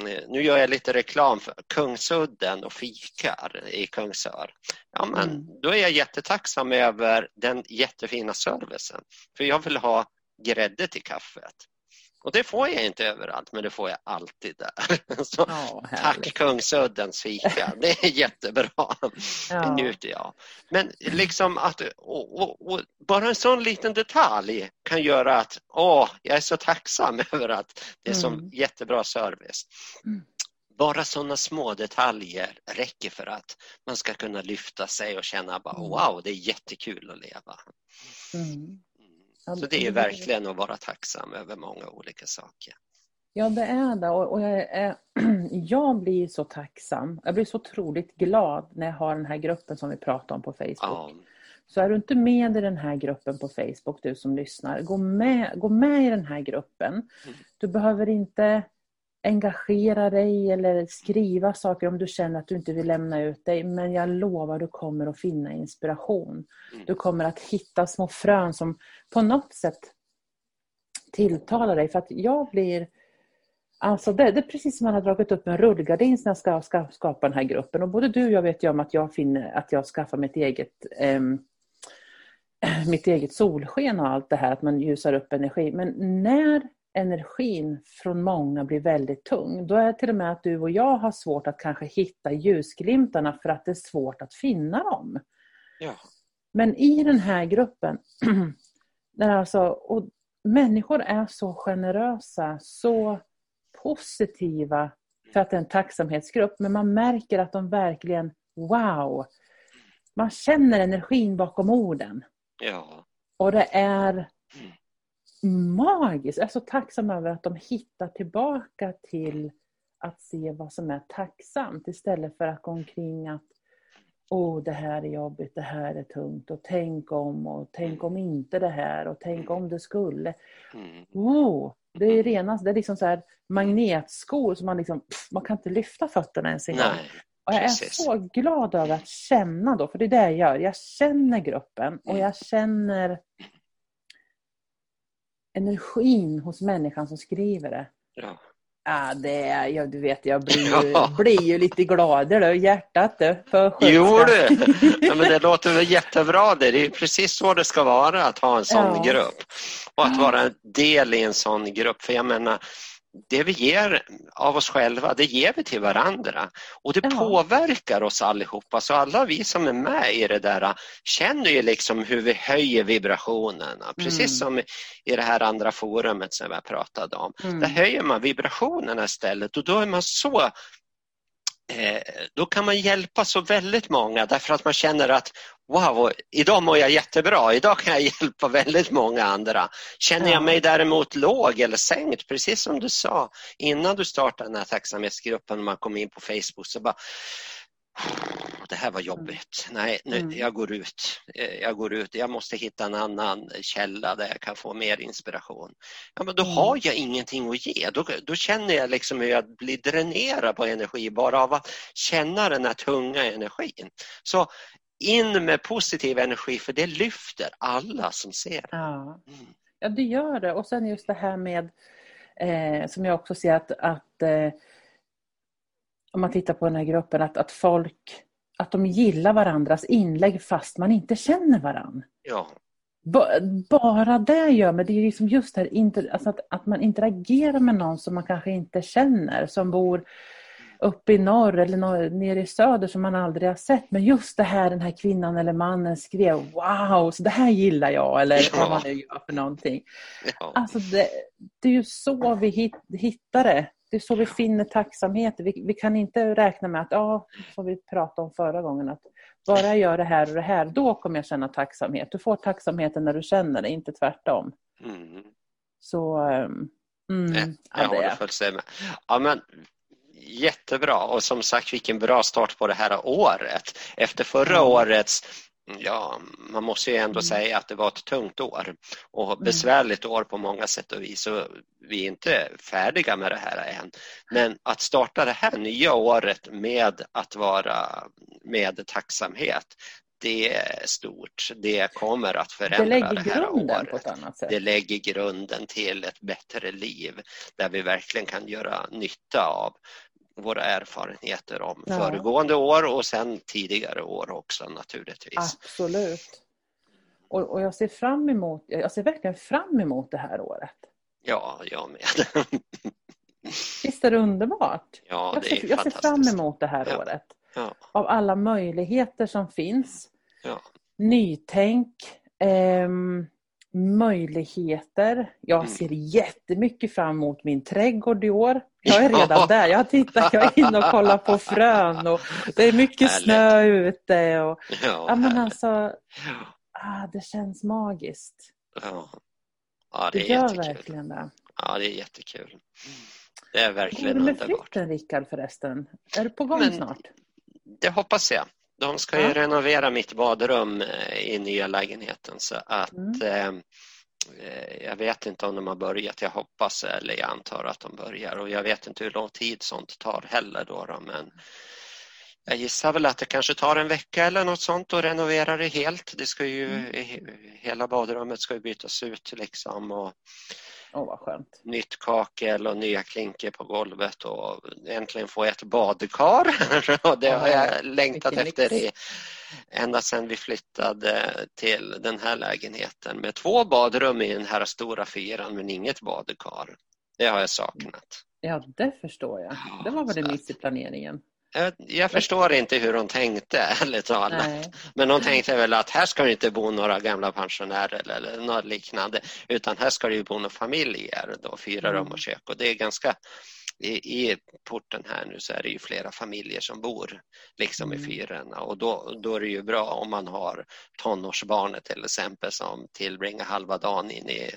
eh, nu gör jag lite reklam för Kungsudden och fikar i Kungsör. Ja, men mm. då är jag jättetacksam över den jättefina servicen. För jag vill ha grädde till kaffet. Och det får jag inte överallt, men det får jag alltid där. Så, oh, tack Kungsuddens fika, det är jättebra. Ja. Det njuter jag. Men liksom att, och, och, och, bara en sån liten detalj kan göra att åh, jag är så tacksam över att det är mm. så jättebra service. Mm. Bara sådana små detaljer räcker för att man ska kunna lyfta sig och känna bara mm. wow, det är jättekul att leva. Mm. Så det är verkligen att vara tacksam över många olika saker. Ja, det är det. Och jag, är, jag blir så tacksam. Jag blir så otroligt glad när jag har den här gruppen som vi pratar om på Facebook. Ja. Så är du inte med i den här gruppen på Facebook, du som lyssnar, gå med, gå med i den här gruppen. Mm. Du behöver inte engagera dig eller skriva saker om du känner att du inte vill lämna ut dig. Men jag lovar, du kommer att finna inspiration. Mm. Du kommer att hitta små frön som på något sätt tilltalar dig. För att jag blir... Alltså det, det är precis som man har dragit upp en rullgardin när jag ska, ska skapa den här gruppen. Och både du och jag vet ju om att jag finner att jag skaffar mitt eget eh, mitt eget solsken och allt det här, att man ljusar upp energi. Men när energin från många blir väldigt tung, då är det till och med att du och jag har svårt att kanske hitta ljusglimtarna för att det är svårt att finna dem. Ja. Men i den här gruppen, där alltså, och människor är så generösa, så positiva för att det är en tacksamhetsgrupp, men man märker att de verkligen, wow! Man känner energin bakom orden. Ja. Och det är mm magiskt. Jag är så tacksam över att de hittar tillbaka till att se vad som är tacksamt istället för att gå omkring att Åh, oh, det här är jobbigt, det här är tungt och tänk om och tänk om inte det här och tänk om det skulle. Oh, det är rena, det är liksom så här magnetskor som man liksom, pff, man kan inte lyfta fötterna ens en gång. Och jag är så glad över att känna då, för det är det jag gör. Jag känner gruppen och jag känner energin hos människan som skriver det. Ja. Ja, det är, ja, du vet, jag blir ju, ja. blir ju lite gladare då, hjärtat du. Jo du, ja, men det låter väl jättebra det. Det är precis så det ska vara att ha en sån ja. grupp. Och att vara en del i en sån grupp. För jag menar, det vi ger av oss själva, det ger vi till varandra. Och det ja. påverkar oss allihopa. Så alla vi som är med i det där känner ju liksom hur vi höjer vibrationerna. Precis mm. som i det här andra forumet som jag pratade om. Mm. Där höjer man vibrationerna istället och då är man så då kan man hjälpa så väldigt många därför att man känner att wow, idag mår jag jättebra, idag kan jag hjälpa väldigt många andra. Känner jag mig däremot låg eller sänkt, precis som du sa innan du startade den här tacksamhetsgruppen och man kom in på Facebook så bara det här var jobbigt. Nej, nu, mm. jag går ut. Eh, jag går ut. Jag måste hitta en annan källa där jag kan få mer inspiration. Ja, men då mm. har jag ingenting att ge. Då, då känner jag liksom hur jag blir dränerad på energi bara av att känna den här tunga energin. Så in med positiv energi för det lyfter alla som ser. Ja, mm. ja det gör det. Och sen just det här med eh, som jag också ser att, att eh, om man tittar på den här gruppen, att, att folk att de gillar varandras inlägg fast man inte känner varandra. Ja. Bara det gör men det är liksom just det här, alltså att, att man interagerar med någon som man kanske inte känner, som bor uppe i norr eller norr, nere i söder som man aldrig har sett. Men just det här den här kvinnan eller mannen skrev, wow, så det här gillar jag, eller ja. vad man nu gör för någonting. Ja. Alltså det, det är ju så vi hittar det. Det är så vi finner tacksamhet. Vi, vi kan inte räkna med att, ja, som vi pratade om förra gången, att bara jag gör det här och det här, då kommer jag känna tacksamhet. Du får tacksamheten när du känner det, inte tvärtom. Mm. Så, ehm, mm, jag, jag håller fullständigt med. Ja, men, jättebra och som sagt vilken bra start på det här året. Efter förra mm. årets Ja, man måste ju ändå mm. säga att det var ett tungt år och mm. besvärligt år på många sätt och vis. Och vi är inte färdiga med det här än. Men att starta det här nya året med att vara med tacksamhet, det är stort. Det kommer att förändra det, det här året. Det lägger grunden till ett bättre liv där vi verkligen kan göra nytta av våra erfarenheter om ja. föregående år och sen tidigare år också naturligtvis. Absolut. Och, och, jag ser fram emot, jag ser verkligen fram emot det här året. Ja, jag med. Visst är det underbart? Ja, det är jag, ser, jag ser fram emot det här ja. året. Ja. Av alla möjligheter som finns. Ja. Nytänk, ehm, möjligheter. Jag mm. ser jättemycket fram emot min trädgård i år. Jag är redan där. Jag har tittat, jag är inne och kollar på frön och det är mycket snö ute. Och, ja, ja, men alltså, ah, det känns magiskt. Ja, ja det, det gör jättekul. verkligen det. Ja, det är jättekul. Det är verkligen underbart. Hur är det med flytten, Rickard, förresten? Är du på gång men, snart? Det hoppas jag. De ska ju renovera mitt badrum eh, i nya lägenheten så att mm. eh, eh, jag vet inte om de har börjat. Jag hoppas eller jag antar att de börjar och jag vet inte hur lång tid sånt tar heller då, då men jag gissar väl att det kanske tar en vecka eller något sånt att renovera det helt. Det ska ju, mm. Hela badrummet ska ju bytas ut liksom och Oh, vad skönt. Nytt kakel och nya klinker på golvet och äntligen få ett badkar. och det har jag längtat efter i, ända sedan vi flyttade till den här lägenheten med två badrum i den här stora fyran men inget badkar. Det har jag saknat. Ja, det förstår jag. Det var väl en miss i planeringen. Jag förstår inte hur de tänkte, ärligt talat. Men de tänkte väl att här ska det inte bo några gamla pensionärer eller något liknande, utan här ska det ju bo några familjer, då, fyra rum och mm. kök. Och det är ganska i, i porten här nu så är det ju flera familjer som bor liksom mm. i fyrorna och då, då är det ju bra om man har tonårsbarnet till exempel som tillbringar halva dagen inne i,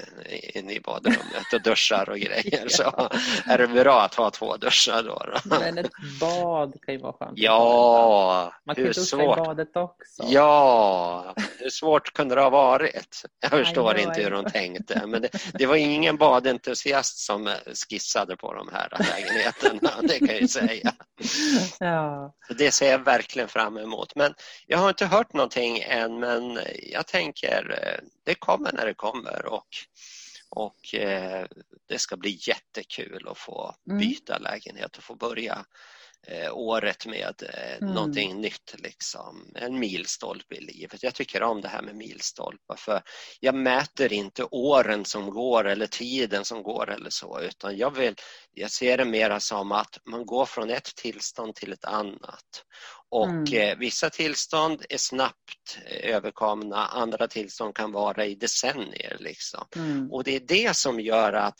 in i badrummet och duschar och grejer ja. så är det bra att ha två duschar då. då. Men ett bad kan ju vara skönt. Ja, man kan ju duscha svårt? i badet också. Ja, hur svårt kunde det ha varit? Jag förstår know, inte hur de tänkte men det, det var ingen badentusiast som skissade på de här lägenheterna, det kan jag ju säga. Ja. det ser jag verkligen fram emot. Men jag har inte hört någonting än men jag tänker eh, det kommer när det kommer och, och eh, det ska bli jättekul att få mm. byta lägenhet och få börja året med eh, mm. någonting nytt, liksom. en milstolpe i livet. Jag tycker om det här med milstolpar för jag mäter inte åren som går eller tiden som går eller så utan jag, vill, jag ser det mera som att man går från ett tillstånd till ett annat. Och mm. eh, vissa tillstånd är snabbt överkomna, andra tillstånd kan vara i decennier. Liksom. Mm. Och det är det som gör att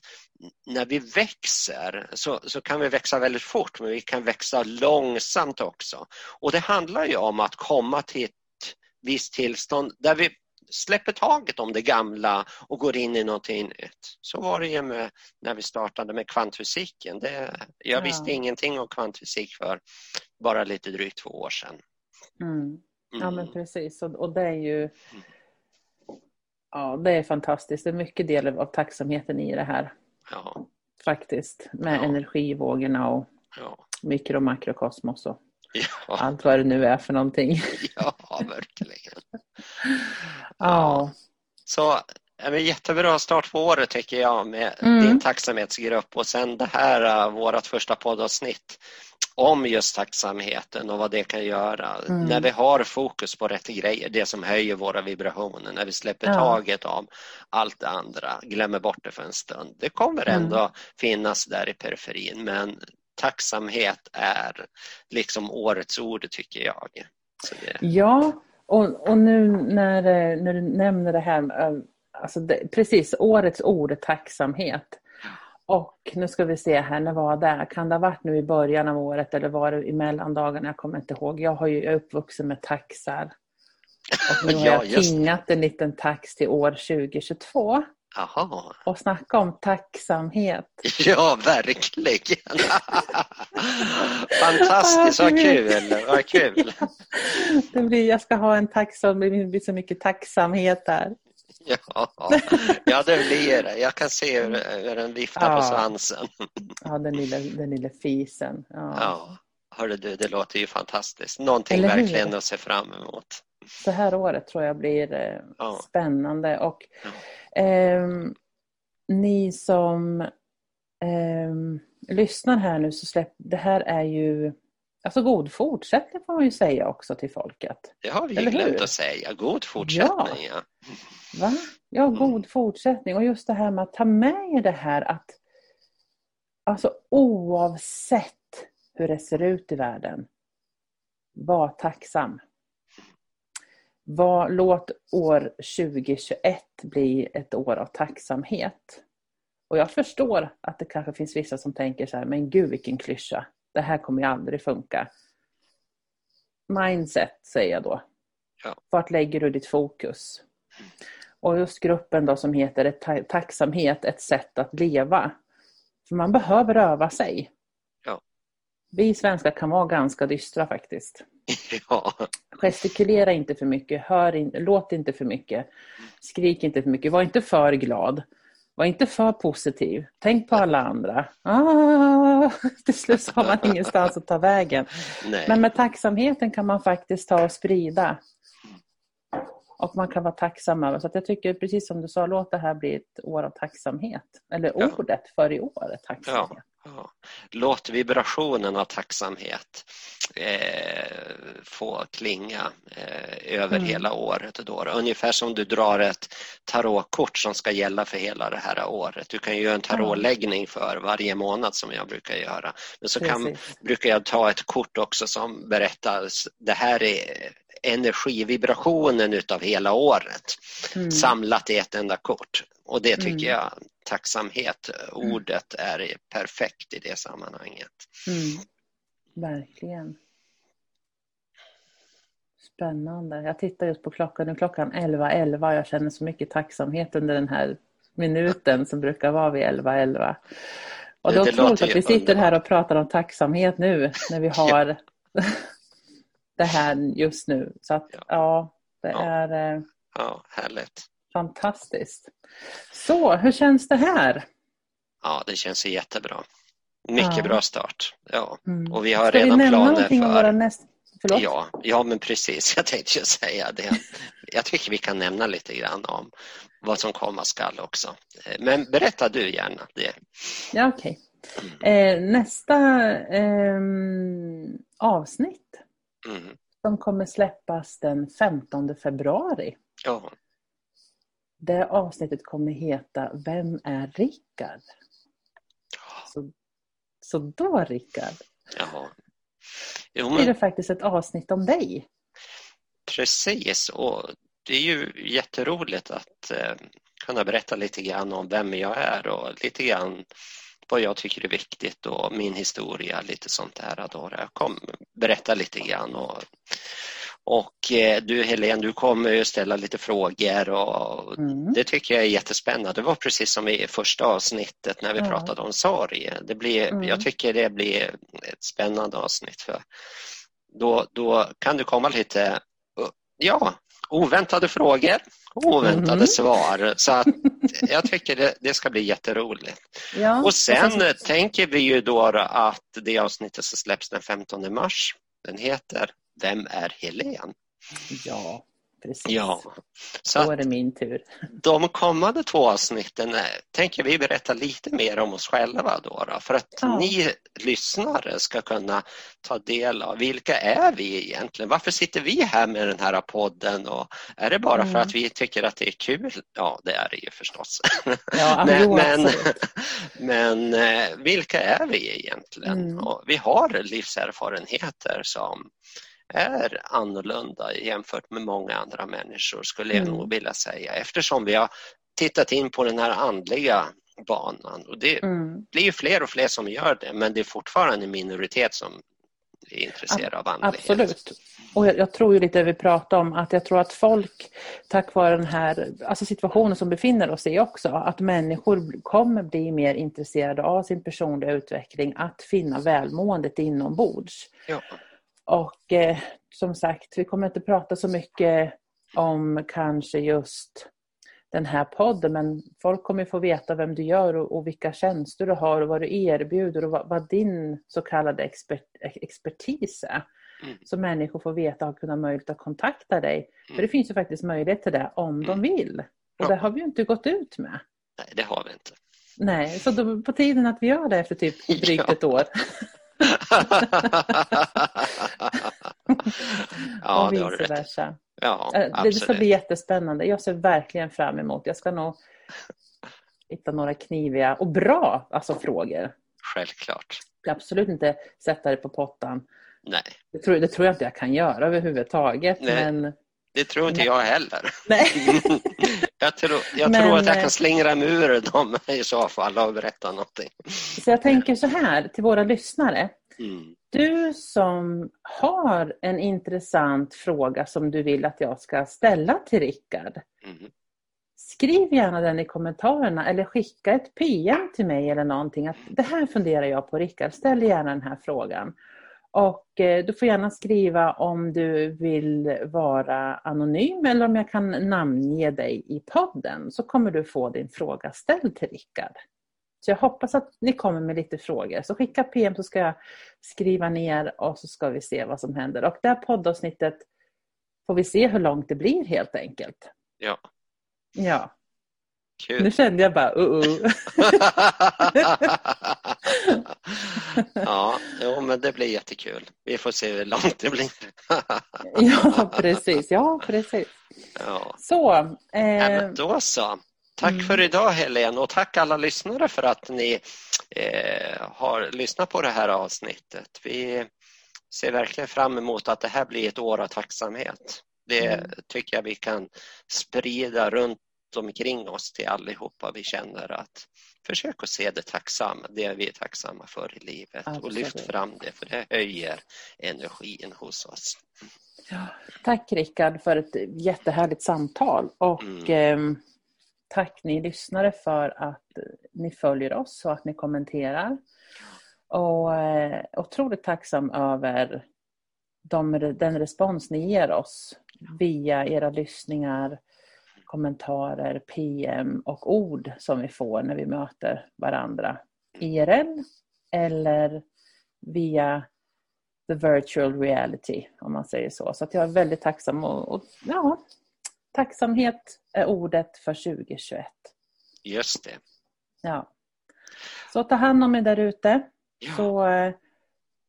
när vi växer så, så kan vi växa väldigt fort men vi kan växa långsamt också. Och det handlar ju om att komma till ett visst tillstånd där vi släpper taget om det gamla och går in i någonting nytt. Så var det ju med, när vi startade med kvantfysiken. Det, jag ja. visste ingenting om kvantfysik för bara lite drygt två år sedan. Mm. Ja men mm. precis och, och det är ju Ja, det är fantastiskt. Det är mycket del av tacksamheten i det här. Ja. Faktiskt, med ja. energivågorna och ja. mikro och makrokosmos och ja. allt vad det nu är för någonting. Ja, verkligen. ja. Så en jättebra start på året tycker jag med mm. din tacksamhetsgrupp och sen det här, uh, vårt första poddavsnitt om just tacksamheten och vad det kan göra. Mm. När vi har fokus på rätt grejer, det som höjer våra vibrationer, när vi släpper ja. taget om allt det andra, glömmer bort det för en stund. Det kommer mm. ändå mm. finnas där i periferin men tacksamhet är liksom årets ord tycker jag. Det... Ja, och, och nu när, när du nämner det här, alltså det, precis årets ord tacksamhet. Och nu ska vi se här, när var det? Kan det ha varit nu i början av året eller var det i mellandagarna? Jag kommer inte ihåg. Jag, har ju, jag är uppvuxen med taxar. Och nu har Ja, jag tingat en liten tax till år 2022. Jaha. Och snacka om tacksamhet. Ja, verkligen. Fantastiskt, vad kul. Vad kul. Det blir, jag ska ha en taxa, det blir så mycket tacksamhet där. Ja, ja det blir det. Jag kan se hur, den viftar på Ja. svansen. Ja, den lilla, den lilla fisen. Ja. Ja, hörru du, det låter ju fantastiskt. Någonting verkligen att se fram emot. Så här året tror jag blir eh, Ja. spännande. Och Ja. ehm, ni som ehm, lyssnar här nu så släpp, det här är ju alltså god fortsättning får man ju säga också till folket. Det har vi ju glömt att säga. God fortsättning. Ja. Va? Ja, Mm. god fortsättning. Och just det här med att ta med er det här att alltså oavsett hur det ser ut i världen, var tacksam. Var, låt år 2021 bli ett år av tacksamhet. Och jag förstår att det kanske finns vissa som tänker så här, men gud vilken klyscha. Det här kommer ju aldrig funka. Mindset säger jag då. Ja. Vart lägger du ditt fokus? Och just gruppen då som heter ett ta- Tacksamhet, ett sätt att leva. För man behöver öva sig. Ja. Vi svenskar kan vara ganska dystra faktiskt. Ja. Gestikulera inte för mycket, hör in, låt inte för mycket, skrik inte för mycket, var inte för glad. Var inte för positiv. Tänk på alla andra. Ah, till slut har man ingenstans att ta vägen. Nej. Men med tacksamheten kan man faktiskt ta och sprida. Och man kan vara tacksam över. Så jag tycker precis som du sa, låt det här bli ett år av tacksamhet. Eller Ja. ordet för i år är tacksamhet. Ja. Låt vibrationen av tacksamhet eh, få klinga eh, över Mm. hela året. Då. Ungefär som du drar ett tarotkort som ska gälla för hela det här året. Du kan ju göra en tarotläggning för varje månad som jag brukar göra. Men så kan, brukar jag ta ett kort också som berättar det här är energivibrationen utav hela året Mm. samlat i ett enda kort. Och det tycker Mm. jag, tacksamhet, ordet är perfekt i det sammanhanget. Mm. Verkligen. Spännande. Jag tittar just på klockan. Nu klockan 11.11. Jag känner så mycket tacksamhet under den här minuten som brukar vara vid 11.11. Och det är otroligt att vi sitter här och pratar om tacksamhet nu när vi har det här just nu. Så att Ja. ja, det Ja. är eh, Ja, härligt. fantastiskt. Så, hur känns det här? Ja, det känns jättebra. Mycket Ja. bra start. Ja, Mm. och vi har Ska vi redan nämna planer om våra för... nästa... Förlåt? Ja, ja, men precis. Jag tänkte ju säga det. Jag tycker vi kan nämna lite grann om vad som komma skall också. Men berätta du gärna det. Ja, okej. Eh, nästa ehm, avsnitt Mm. som kommer släppas den 15 februari. Ja, Det avsnittet kommer heta Vem är Rickard? Så, så då Rickard, ja. Jo, men det faktiskt ett avsnitt om dig. Precis, och det är ju jätteroligt att eh, kunna berätta lite grann om vem jag är och lite grann vad jag tycker är viktigt och min historia, lite sånt där. Då. Kommer berätta lite grann och, och eh, du Helene, du kommer ju ställa lite frågor och Mm. det tycker jag är jättespännande. Det var precis som i första avsnittet när vi Ja. pratade om sorg. Det blir, Mm. Jag tycker det blir ett spännande avsnitt för då, då kan du komma lite ja, oväntade frågor, oväntade Mhm. svar. Så att jag tycker det, det ska bli jätteroligt. Ja, Och sen tänker vi ju då att det avsnittet som släpps den 15 mars, den heter Vem är Helen? Ja, precis. Ja, så Då är det min tur. de kommande två avsnitten eh, tänker vi berätta lite mer om oss själva då, då för att Ja. ni lyssnare ska kunna ta del av vilka är vi egentligen? Varför sitter vi här med den här podden och är det bara för Mm. att vi tycker att det är kul? Ja, det är det ju förstås. Ja, men men, men eh, vilka är vi egentligen? Mm. Och vi har livserfarenheter som är annorlunda jämfört med många andra människor skulle jag Mm. nog vilja säga eftersom vi har tittat in på den här andliga banan. Och det mm. blir ju fler och fler som gör det men det är fortfarande en minoritet som är intresserade av andlighet. Absolut. Och jag, jag, tror ju lite det vi pratade om att jag tror att folk tack vare den här alltså situationen som befinner oss i också att människor kommer bli mer intresserade av sin personliga utveckling att finna välmåendet inombords. Ja. Och eh, som sagt, vi kommer inte prata så mycket om kanske just den här podden men folk kommer få veta vem du gör och, och vilka tjänster du har och vad du erbjuder och vad, vad din så kallade expert, expertis är. Mm. Så människor får veta och kunna möjlighet att kontakta dig. Mm. För det finns ju faktiskt möjlighet till det om mm. de vill. Och ja. det har vi ju inte gått ut med. Nej, det har vi inte. Nej, så då, på tiden att vi gör det efter typ drygt ja. ett år. Ja, och vice versa. Ja, eh, det ska bli jättespännande. Jag ser verkligen fram emot. Jag ska nog hitta några kniviga och bra alltså, frågor. Självklart. Jag absolut inte sätta det på pottan. Nej. Det tror, det tror jag inte jag kan göra överhuvudtaget. Nej. Men... Det tror inte jag heller. Nej. jag tror, jag men, tror att jag kan eh, slingra mig ur dem i så fall och berätta någonting. Så jag tänker så här till våra lyssnare. Mm. Du som har en intressant fråga som du vill att jag ska ställa till Rickard. Mm. Skriv gärna den i kommentarerna eller skicka ett PM till mig eller någonting. Att det här funderar jag på Rickard, ställ gärna den här frågan. Och eh, du får gärna skriva om du vill vara anonym eller om jag kan namnge dig i podden så kommer du få din fråga ställd till Rickard. Så jag hoppas att ni kommer med lite frågor. Så skicka PM så ska jag skriva ner och så ska vi se vad som händer. Och det här poddavsnittet får vi se hur långt det blir helt enkelt. Ja. Ja. Kul. Nu kände jag bara uh, uh. ja, jo, men det blir jättekul. Vi får se hur långt det blir. ja, precis. Ja, precis. Ja. Så. Eh... Ja, då så. Tack mm. för idag Helene och tack alla lyssnare för att ni eh, har lyssnat på det här avsnittet. Vi ser verkligen fram emot att det här blir ett år av tacksamhet. Det mm. tycker jag vi kan sprida runt omkring oss till allihopa vi känner att försök att se det tacksamma, det vi är tacksamma för i livet Absolut. och lyft fram det för det höjer energin hos oss. Ja, tack Rickard för ett jättehärligt samtal och mm. eh, Tack ni lyssnare för att ni följer oss och att ni kommenterar. Och eh, otroligt tacksam över de, den respons ni ger oss via era lyssningar, kommentarer, PM och ord som vi får när vi möter varandra IRL eller via the virtual reality om man säger så. Så att jag är väldigt tacksam och, och ja, Tacksamhet är ordet för 2021. Just det. Ja. Så ta hand om er där ute. Ja. Så eh,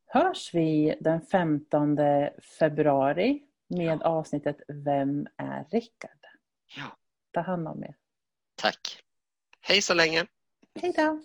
hörs vi den 15 februari med ja. avsnittet Vem är Rickard? Ja. Ta hand om er. Tack. Hej så länge. Hej då.